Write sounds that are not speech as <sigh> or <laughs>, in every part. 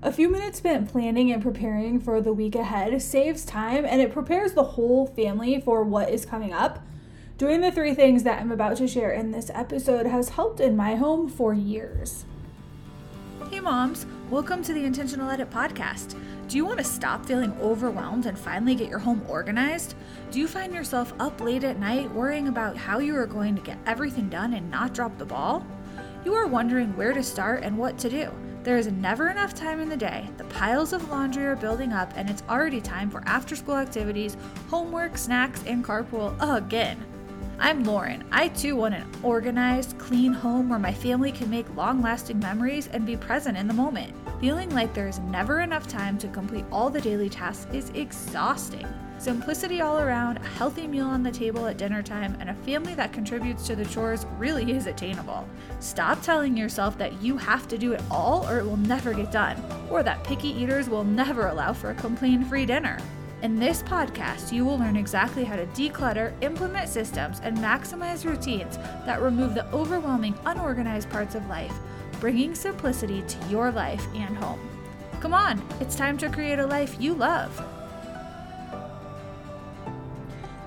A few minutes spent planning and preparing for the week ahead saves time and it prepares the whole family for what is coming up. Doing the three things that I'm about to share in this episode has helped in my home for years. Hey, moms, welcome to the Intentional Edit podcast. Do you want to stop feeling overwhelmed and finally get your home organized? Do you find yourself up late at night worrying about how you are going to get everything done and not drop the ball? You are wondering where to start and what to do. There is never enough time in the day. The piles of laundry are building up, and it's already time for after school activities, homework, snacks, and carpool again. I'm Lauren. I too want an organized, clean home where my family can make long lasting memories and be present in the moment. Feeling like there is never enough time to complete all the daily tasks is exhausting. Simplicity all around, a healthy meal on the table at dinner time, and a family that contributes to the chores really is attainable. Stop telling yourself that you have to do it all or it will never get done, or that picky eaters will never allow for a complaint free dinner. In this podcast, you will learn exactly how to declutter, implement systems, and maximize routines that remove the overwhelming, unorganized parts of life, bringing simplicity to your life and home. Come on, it's time to create a life you love.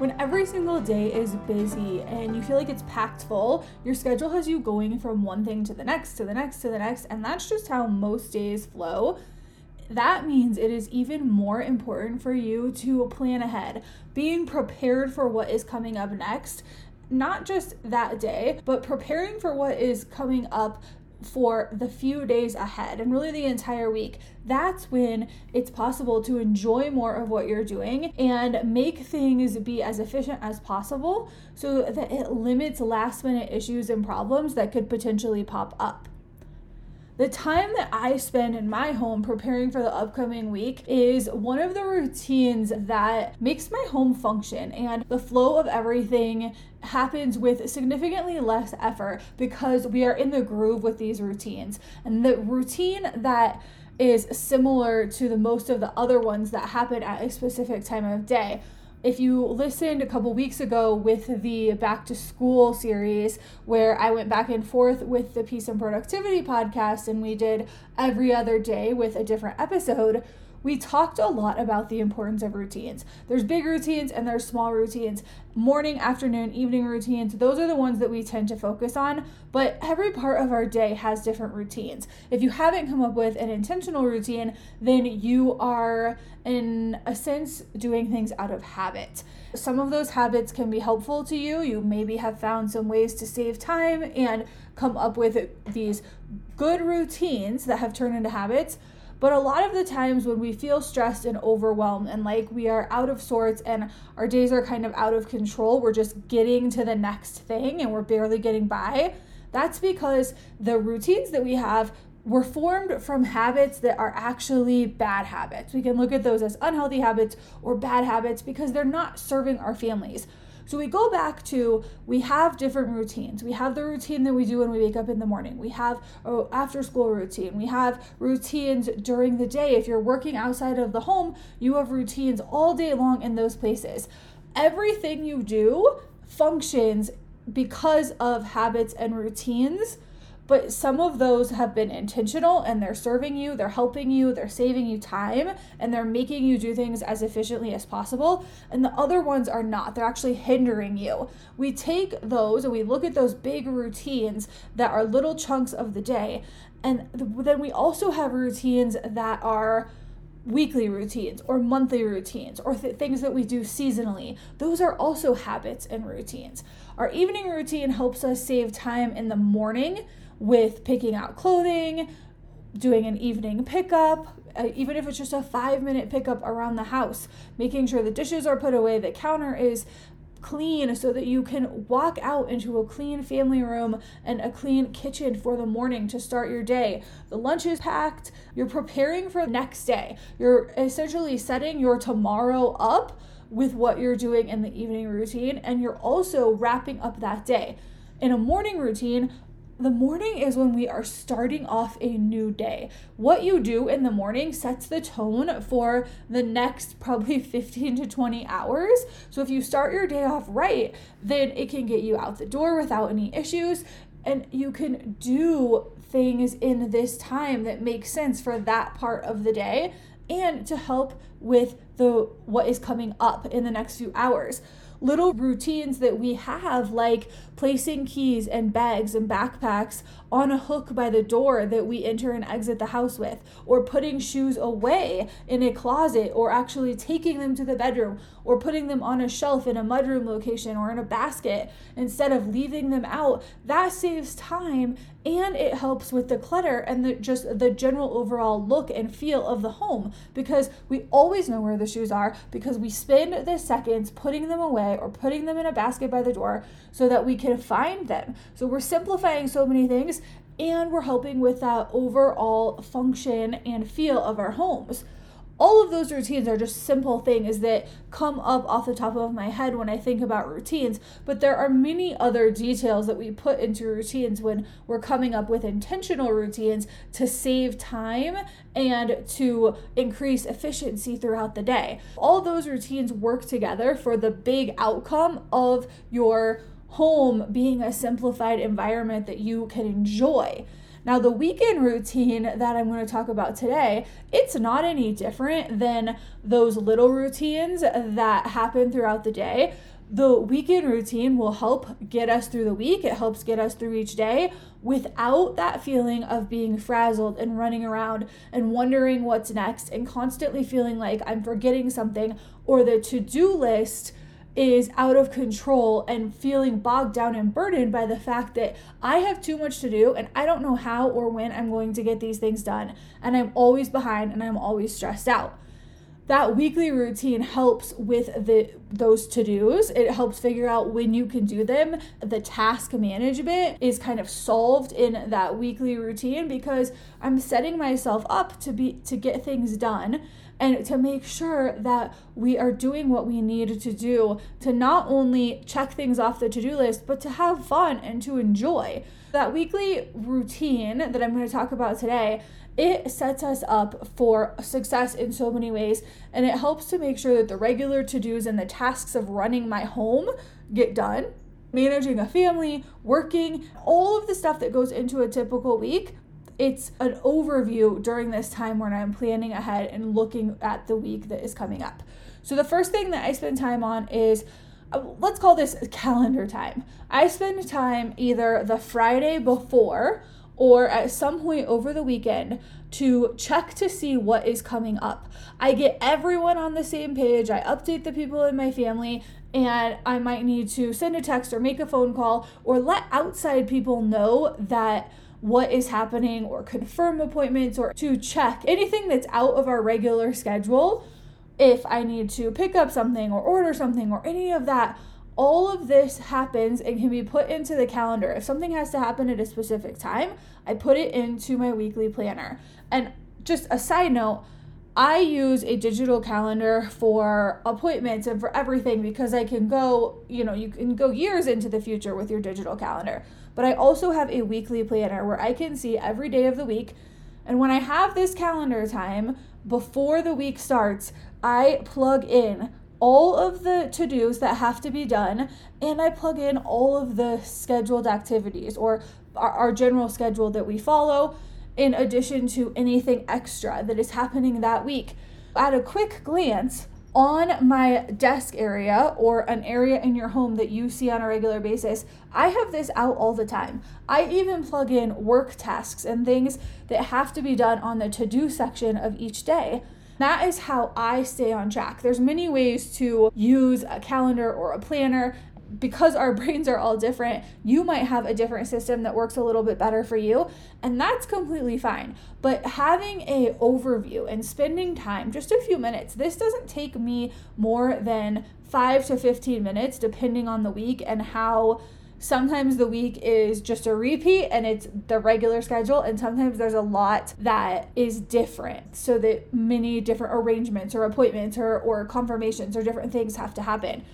When every single day is busy and you feel like it's packed full, your schedule has you going from one thing to the next, to the next, to the next, and that's just how most days flow that means it is even more important for you to plan ahead, being prepared for what is coming up next. Not just that day, but preparing for what is coming up for the few days ahead and really the entire week. That's when it's possible to enjoy more of what you're doing and make things be as efficient as possible so that it limits last minute issues and problems that could potentially pop up. The time that I spend in my home preparing for the upcoming week is one of the routines that makes my home function and the flow of everything happens with significantly less effort because we are in the groove with these routines. And the routine that is similar to the most of the other ones that happen at a specific time of day if you listened a couple weeks ago with the back to school series where I went back and forth with the Peace and Productivity podcast and we did every other day with a different episode, we talked a lot about the importance of routines. There's big routines and there's small routines. Morning, afternoon, evening routines, those are the ones that we tend to focus on, but every part of our day has different routines. If you haven't come up with an intentional routine, then you are, in a sense, doing things out of habit. Some of those habits can be helpful to you. You maybe have found some ways to save time and come up with these good routines that have turned into habits but a lot of the times when we feel stressed and overwhelmed and like we are out of sorts and our days are kind of out of control, we're just getting to the next thing and we're barely getting by. That's because the routines that we have were formed from habits that are actually bad habits. We can look at those as unhealthy habits or bad habits because they're not serving our families. So we go back to we have different routines. We have the routine that we do when we wake up in the morning. We have a after school routine. We have routines during the day. If you're working outside of the home, you have routines all day long in those places. Everything you do functions because of habits and routines but some of those have been intentional and they're serving you, they're helping you, they're saving you time, and they're making you do things as efficiently as possible. And the other ones are not, they're actually hindering you. We take those and we look at those big routines that are little chunks of the day, and then we also have routines that are weekly routines or monthly routines or th- things that we do seasonally. Those are also habits and routines. Our evening routine helps us save time in the morning with picking out clothing, doing an evening pickup, uh, even if it's just a five minute pickup around the house, making sure the dishes are put away, the counter is clean so that you can walk out into a clean family room and a clean kitchen for the morning to start your day. The lunch is packed, you're preparing for the next day. You're essentially setting your tomorrow up with what you're doing in the evening routine, and you're also wrapping up that day. In a morning routine, the morning is when we are starting off a new day. What you do in the morning sets the tone for the next probably <laughs> 15 to 20 hours. So if you start your day off right, then it can get you out the door without any issues and you can do things in this time that make sense for that part of the day and to help with the what is coming up in the next few hours little routines that we have, like placing keys and bags and backpacks on a hook by the door that we enter and exit the house with, or putting shoes away in a closet, or actually taking them to the bedroom, or putting them on a shelf in a mudroom location or in a basket instead of leaving them out. That saves time and it helps with the clutter and the just the general overall look and feel of the home because we always know where the shoes are because we spend the seconds putting them away or putting them in a basket by the door so that we can find them. So we're simplifying so many things and we're helping with that overall function and feel of our homes all of those routines are just simple things that come up off the top of my head when I think about routines. But there are many other details that we put into routines when we're coming up with intentional routines to save time and to increase efficiency throughout the day. All those routines work together for the big outcome of your home being a simplified environment that you can enjoy. Now, the weekend routine that I'm going to talk about today, it's not any different than those little routines that happen throughout the day. The weekend routine will help get us through the week. It helps get us through each day without that feeling of being frazzled and running around and wondering what's next and constantly feeling like I'm forgetting something or the to do list is out of control and feeling bogged down and burdened by the fact that I have too much to do and I don't know how or when I'm going to get these things done. And I'm always behind and I'm always stressed out. That weekly routine helps with the those to-dos. It helps figure out when you can do them. The task management is kind of solved in that weekly routine because I'm setting myself up to be to get things done and to make sure that we are doing what we need to do to not only check things off the to do list, but to have fun and to enjoy. That weekly routine that I'm going to talk about today. It sets us up for success in so many ways, and it helps to make sure that the regular to dos and the tasks of running my home get done managing a family, working, all of the stuff that goes into a typical week it's an overview during this time when I'm planning ahead and looking at the week that is coming up. So, the first thing that I spend time on is uh, let's call this calendar time. I spend time either the Friday before or at some point over the weekend to check to see what is coming up. I get everyone on the same page, I update the people in my family, and I might need to send a text or make a phone call or let outside people know that what is happening or confirm appointments or to check anything that's out of our regular schedule. If I need to pick up something or order something or any of that, all of this happens and can be put into the calendar. If something has to happen at a specific time, I put it into my weekly planner. And just a side note, I use a digital calendar for appointments and for everything because I can go, you know, you can go years into the future with your digital calendar. But I also have a weekly planner where I can see every day of the week. And when I have this calendar time before the week starts, I plug in all of the to dos that have to be done and I plug in all of the scheduled activities or our, our general schedule that we follow in addition to anything extra that is happening that week. At a quick glance, on my desk area or an area in your home that you see on a regular basis, I have this out all the time. I even plug in work tasks and things that have to be done on the to do section of each day. That is how I stay on track. There's many ways to use a calendar or a planner because our <laughs> brains are all different, you might have a different system that works a little bit better for you, and that's completely fine. But having a overview and spending time, just a few minutes, this doesn't take me more than 5 to 15 minutes depending on the week and how sometimes the week is just a repeat and it's the regular schedule and sometimes there's a lot that is different so that many different arrangements or appointments or, or confirmations or different things have to happen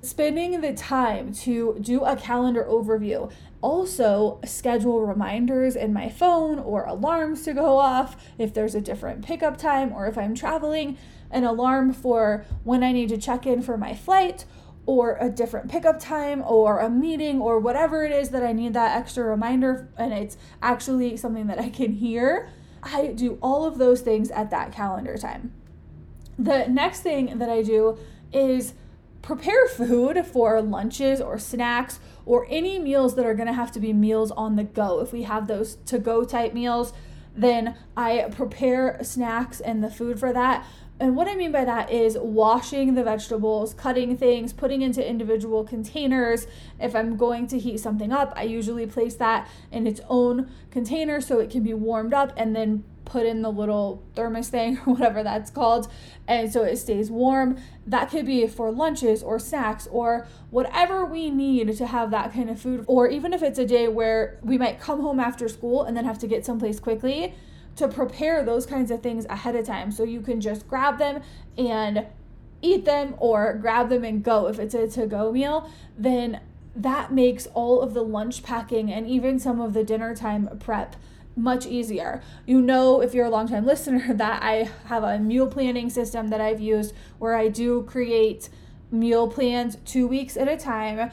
spending the time to do a calendar overview. Also, schedule reminders in my phone or alarms to go off if there's a different pickup time or if I'm traveling, an alarm for when I need to check in for my flight or a different pickup time or a meeting or whatever it is that I need that extra reminder and it's actually something that I can hear, I do all of those things at that calendar time. The next thing that I do is prepare food for lunches or snacks or any meals that are going to have to be meals on the go. If we have those to go type meals, then I prepare snacks and the food for that. And what I mean by that is washing the vegetables, cutting things, putting into individual containers. If I'm going to heat something up, I usually place that in its own container so it can be warmed up and then put in the little thermos thing <laughs> or whatever that's called and so it stays warm that could be for lunches or snacks or whatever we need to have that kind of food or even if it's a day where we might come home after school and then have to get someplace quickly to prepare those kinds of things ahead of time. So you can just grab them and eat them or grab them and go. If it's a to go meal then that makes all of the lunch packing and even some of the dinner time prep much easier. You know, if you're a long time <laughs> listener, that I have a meal planning system that I've used where I do create meal plans two weeks at a time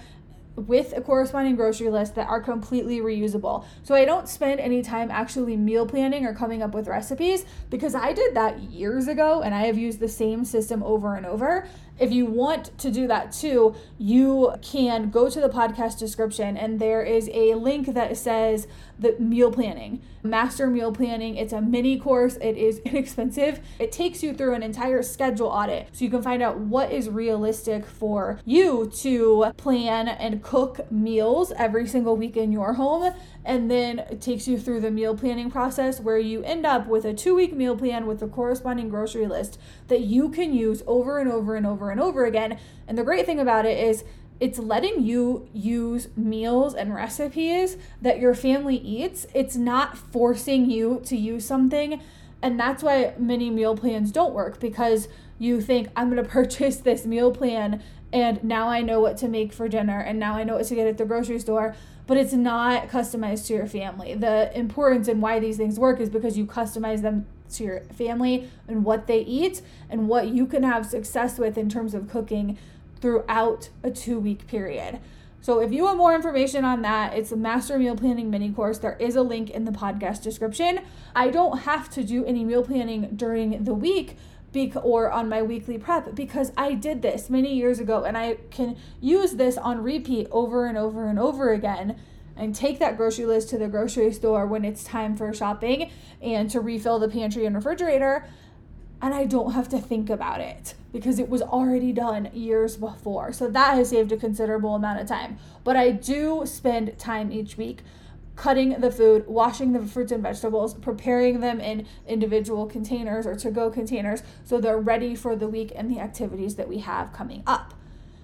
with a corresponding grocery list that are completely reusable. So I don't spend any time actually meal planning or coming up with recipes because I did that years ago and I have used the same system over and over. If you want to do that too, you can go to the podcast description and there is a link that says the meal planning, master meal planning. It's a mini course, it is <laughs> inexpensive. It takes you through an entire schedule audit so you can find out what is realistic for you to plan and cook meals every single week in your home and then it takes you through the meal planning process where you end up with a two week meal plan with the corresponding grocery list that you can use over and over and over and over again. And the great thing about it is it's letting you use meals and recipes that your family eats. It's not forcing you to use something. And that's why many meal plans don't work because you think, I'm going <laughs> to purchase this meal plan and now I know what to make for dinner and now I know what to get at the grocery store but it's not customized to your family. The importance and why these things work is because you customize them to your family and what they eat and what you can have success with in terms of cooking throughout a two week period. So if you want more information on that, it's a master meal planning mini course. There is a link in the podcast description. I don't have to do any meal planning during the week or on my weekly prep because I did this many years ago and I can use this on repeat over and over and over again and take that grocery list to the grocery store when it's time for shopping and to refill the pantry and refrigerator and I don't have to think about it because it was already done years before. So that has saved a considerable amount of time. But I do spend time each week cutting the food, washing the fruits and vegetables, preparing them in individual containers or to go containers so they're ready for the week and the activities that we have coming up.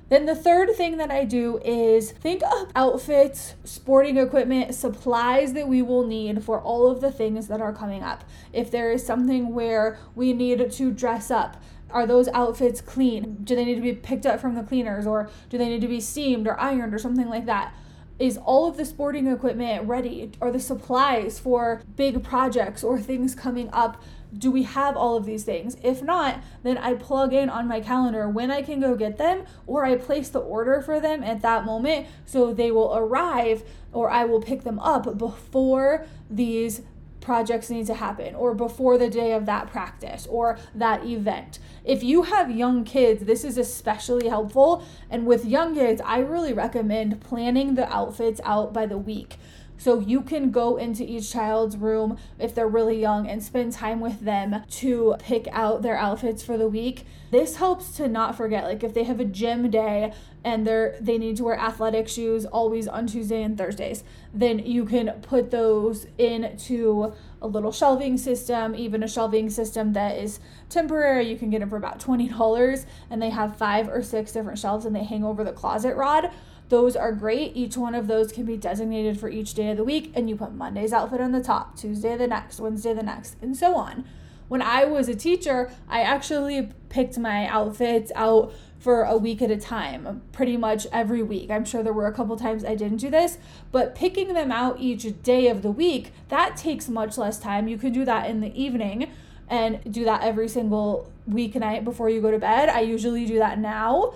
Then the third thing that I do is think of outfits, sporting equipment, supplies that we will need for all of the things that are coming up. If there is something where we need to dress up, are those outfits clean? Do they need to be picked up from the cleaners or do they need to be steamed or ironed or something like that? is all of the sporting equipment ready? Are the supplies for big projects or things coming up? Do we have all of these things? If not, then I plug in on my calendar when I can go get them, or I place the order for them at that moment so they will arrive or I will pick them up before these projects need to happen or before the day of that practice or that event. If you have young kids, this is especially helpful. And with young kids, I really recommend planning the outfits out by the week. So you can go into each child's room if they're really young and spend time with them to pick out their outfits for the week. This helps to not forget like if they have a gym day and they're they need to wear athletic shoes always on Tuesday and Thursdays, then you can put those into a little shelving system, even a shelving system that is temporary. You can get them for about $20 and they have five or six different shelves and they hang over the closet rod. Those are great. Each one of those can be designated for each day of the week, and you put Monday's outfit on the top, Tuesday the next, Wednesday the next, and so on. When I was a teacher, I actually picked my outfits out for a week at a time, pretty much every week. I'm sure there were a couple times I didn't do this, but picking them out each day of the week, that takes much less time. You can do that in the evening and do that every single weeknight before you go to bed. I usually do that now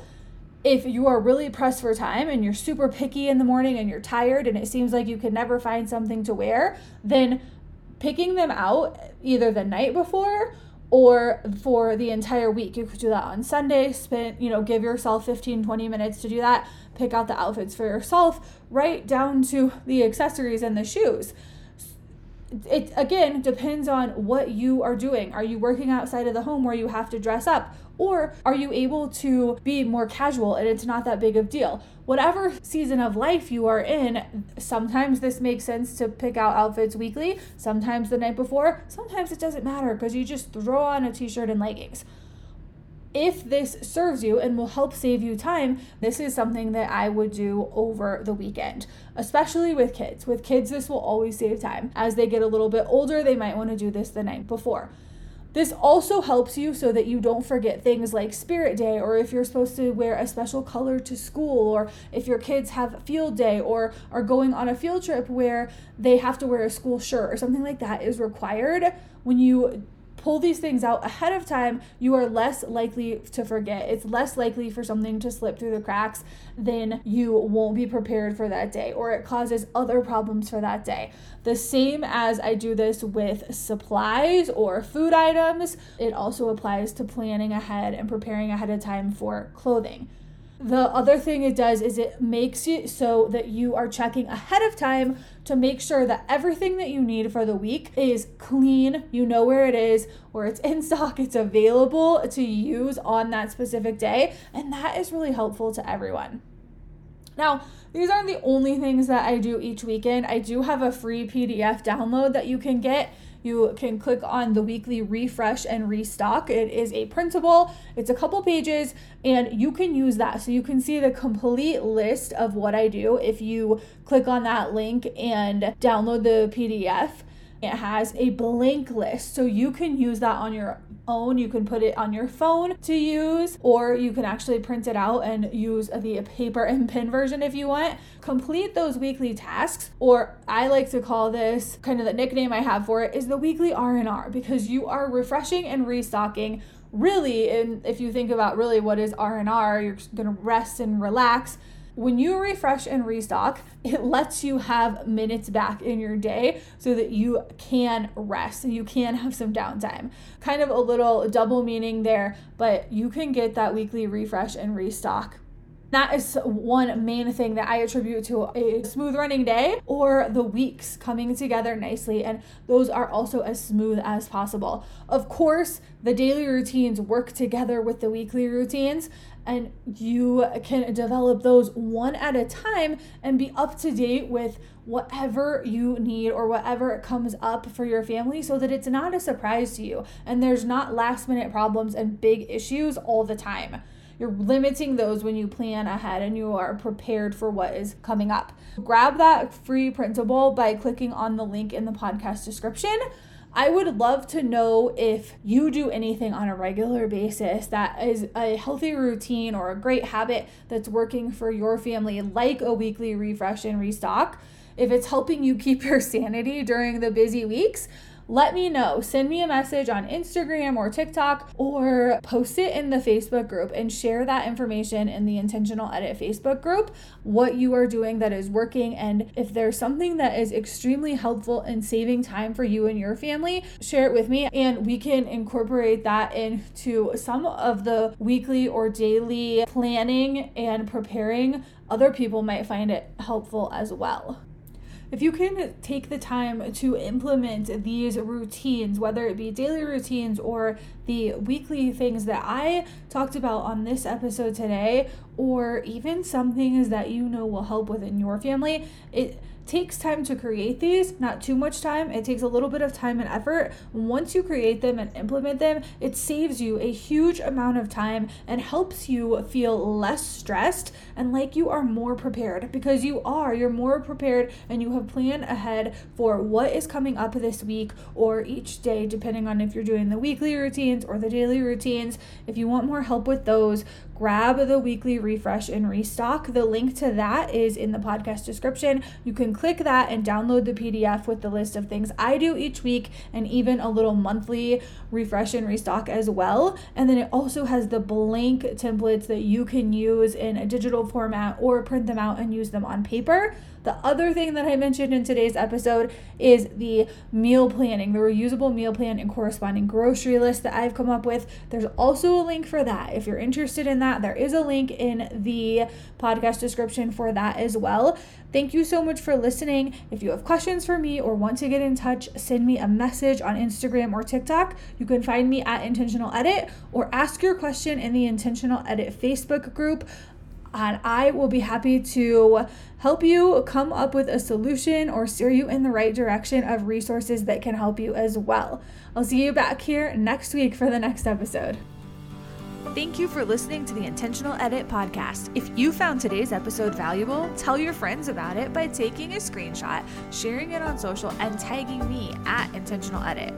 if you are really pressed for time and you're super picky in the morning and you're tired and it seems like you can never find something to wear, then picking them out either the night before or for the entire week. You could do that on Sunday, spend, you know, give yourself 15, 20 minutes to do that. Pick out the outfits for yourself, right down to the accessories and the shoes it again depends on what you are doing. Are you working outside of the home where you have to dress up? Or are you able to be more casual and it's not that big of deal? Whatever season of life you are in, sometimes this makes sense to pick out outfits weekly, sometimes the night before, sometimes it doesn't matter because you just throw on a t shirt and leggings if this serves you and will help save you time, this is something that I would do over the weekend, especially with kids. With kids, this will always save time. As they get a little bit older, they might want to do this the night before. This also helps you so that you don't forget things like Spirit Day, or if you're supposed to wear a special color to school, or if your kids have field day or are going on a field trip where they have to wear a school shirt or something like that is required. When you pull these things out ahead of time, you are less likely to forget. It's less likely for something to slip through the cracks than you won't be prepared for that day, or it causes other problems for that day. The same as I do this with supplies or food items, it also applies to planning ahead and preparing ahead of time for clothing. The other thing it does is it makes it so that you are checking ahead of time to make sure that everything that you need for the week is clean, you know where it is, where it's in <laughs> stock, it's available to use on that specific day, and that is really helpful to everyone. Now, these aren't the only things that I do each weekend. I do have a free PDF download that you can get you can click on the weekly refresh and restock. It is a printable, it's a couple pages, and you can use that. So you can see the complete list of what I do if you click on that link and download the PDF. It has a blank list, so you can use that on your own. You can put it on your phone to use, or you can actually print it out and use the paper and <laughs> pen version if you want. Complete those weekly tasks, or I like to call this kind of the nickname I have for it is the weekly R&R because you are refreshing and restocking really and if you think about really what is R&R, you're going to rest and relax when you refresh and restock, it lets you have minutes back in your day so that you can rest and you can have some downtime. Kind of a little double meaning there, but you can get that weekly refresh and restock that is one main thing that I attribute to a smooth running day or the weeks coming together nicely. And those are also as smooth as possible. Of course, the daily routines work together with the weekly routines and you can develop those one at a time and be up to date with whatever you need or whatever comes up for your family so that it's not a surprise to you and there's not last minute problems and big issues all the time. You're limiting those when you plan ahead and you are prepared for what is coming up. Grab that free printable by clicking on the link in the podcast description. I would love to know if you do anything on a regular basis that is a healthy routine or a great habit that's working for your family, like a weekly refresh and restock. If it's helping you keep your <laughs> sanity during the busy weeks, let me know. Send me a message on Instagram or TikTok or post it in the Facebook group and share that information in the Intentional Edit Facebook group, what you are doing that is working. And if there's something that is extremely helpful in saving time for you and your family, share it with me and we can incorporate that into some of the weekly or daily planning and preparing. Other people might find it helpful as well if you can take the time to implement these routines, whether it be daily routines or the weekly things that I talked about on this episode today, or even some things that you know will help within your family, it takes time to create these, not too much time. It takes a little bit of time and effort. Once you create them and implement them, it saves you a huge amount of time and helps you feel less stressed and like you are more prepared because you are. You're more prepared and you have planned ahead for what is coming up this week or each day, depending on if you're doing the weekly routines or the daily routines. If you want more help with those, grab the weekly refresh and restock. The link to that is in the podcast description. You can click that and download the PDF with the list of things I do each week and even a little monthly refresh and restock as well. And then it also has the blank templates that you can use in a digital format or print them out and use them on paper. The other thing that I mentioned in today's episode is the meal planning, the reusable meal plan and corresponding grocery list that I've come up with. There's also a link for that. If you're interested in that, there is a link in the podcast description for that as well. Thank you so much for listening. If you have questions for me or want to get in touch, send me a message on Instagram or TikTok. You can find me at Intentional Edit or ask your question in the Intentional Edit Facebook group and I will be happy to help you come up with a solution or steer you in the right direction of resources that can help you as well. I'll see you back here next week for the next episode. Thank you for listening to the Intentional Edit podcast. If you found today's episode valuable, tell your friends about it by taking a screenshot, sharing it on social, and tagging me at Intentional Edit.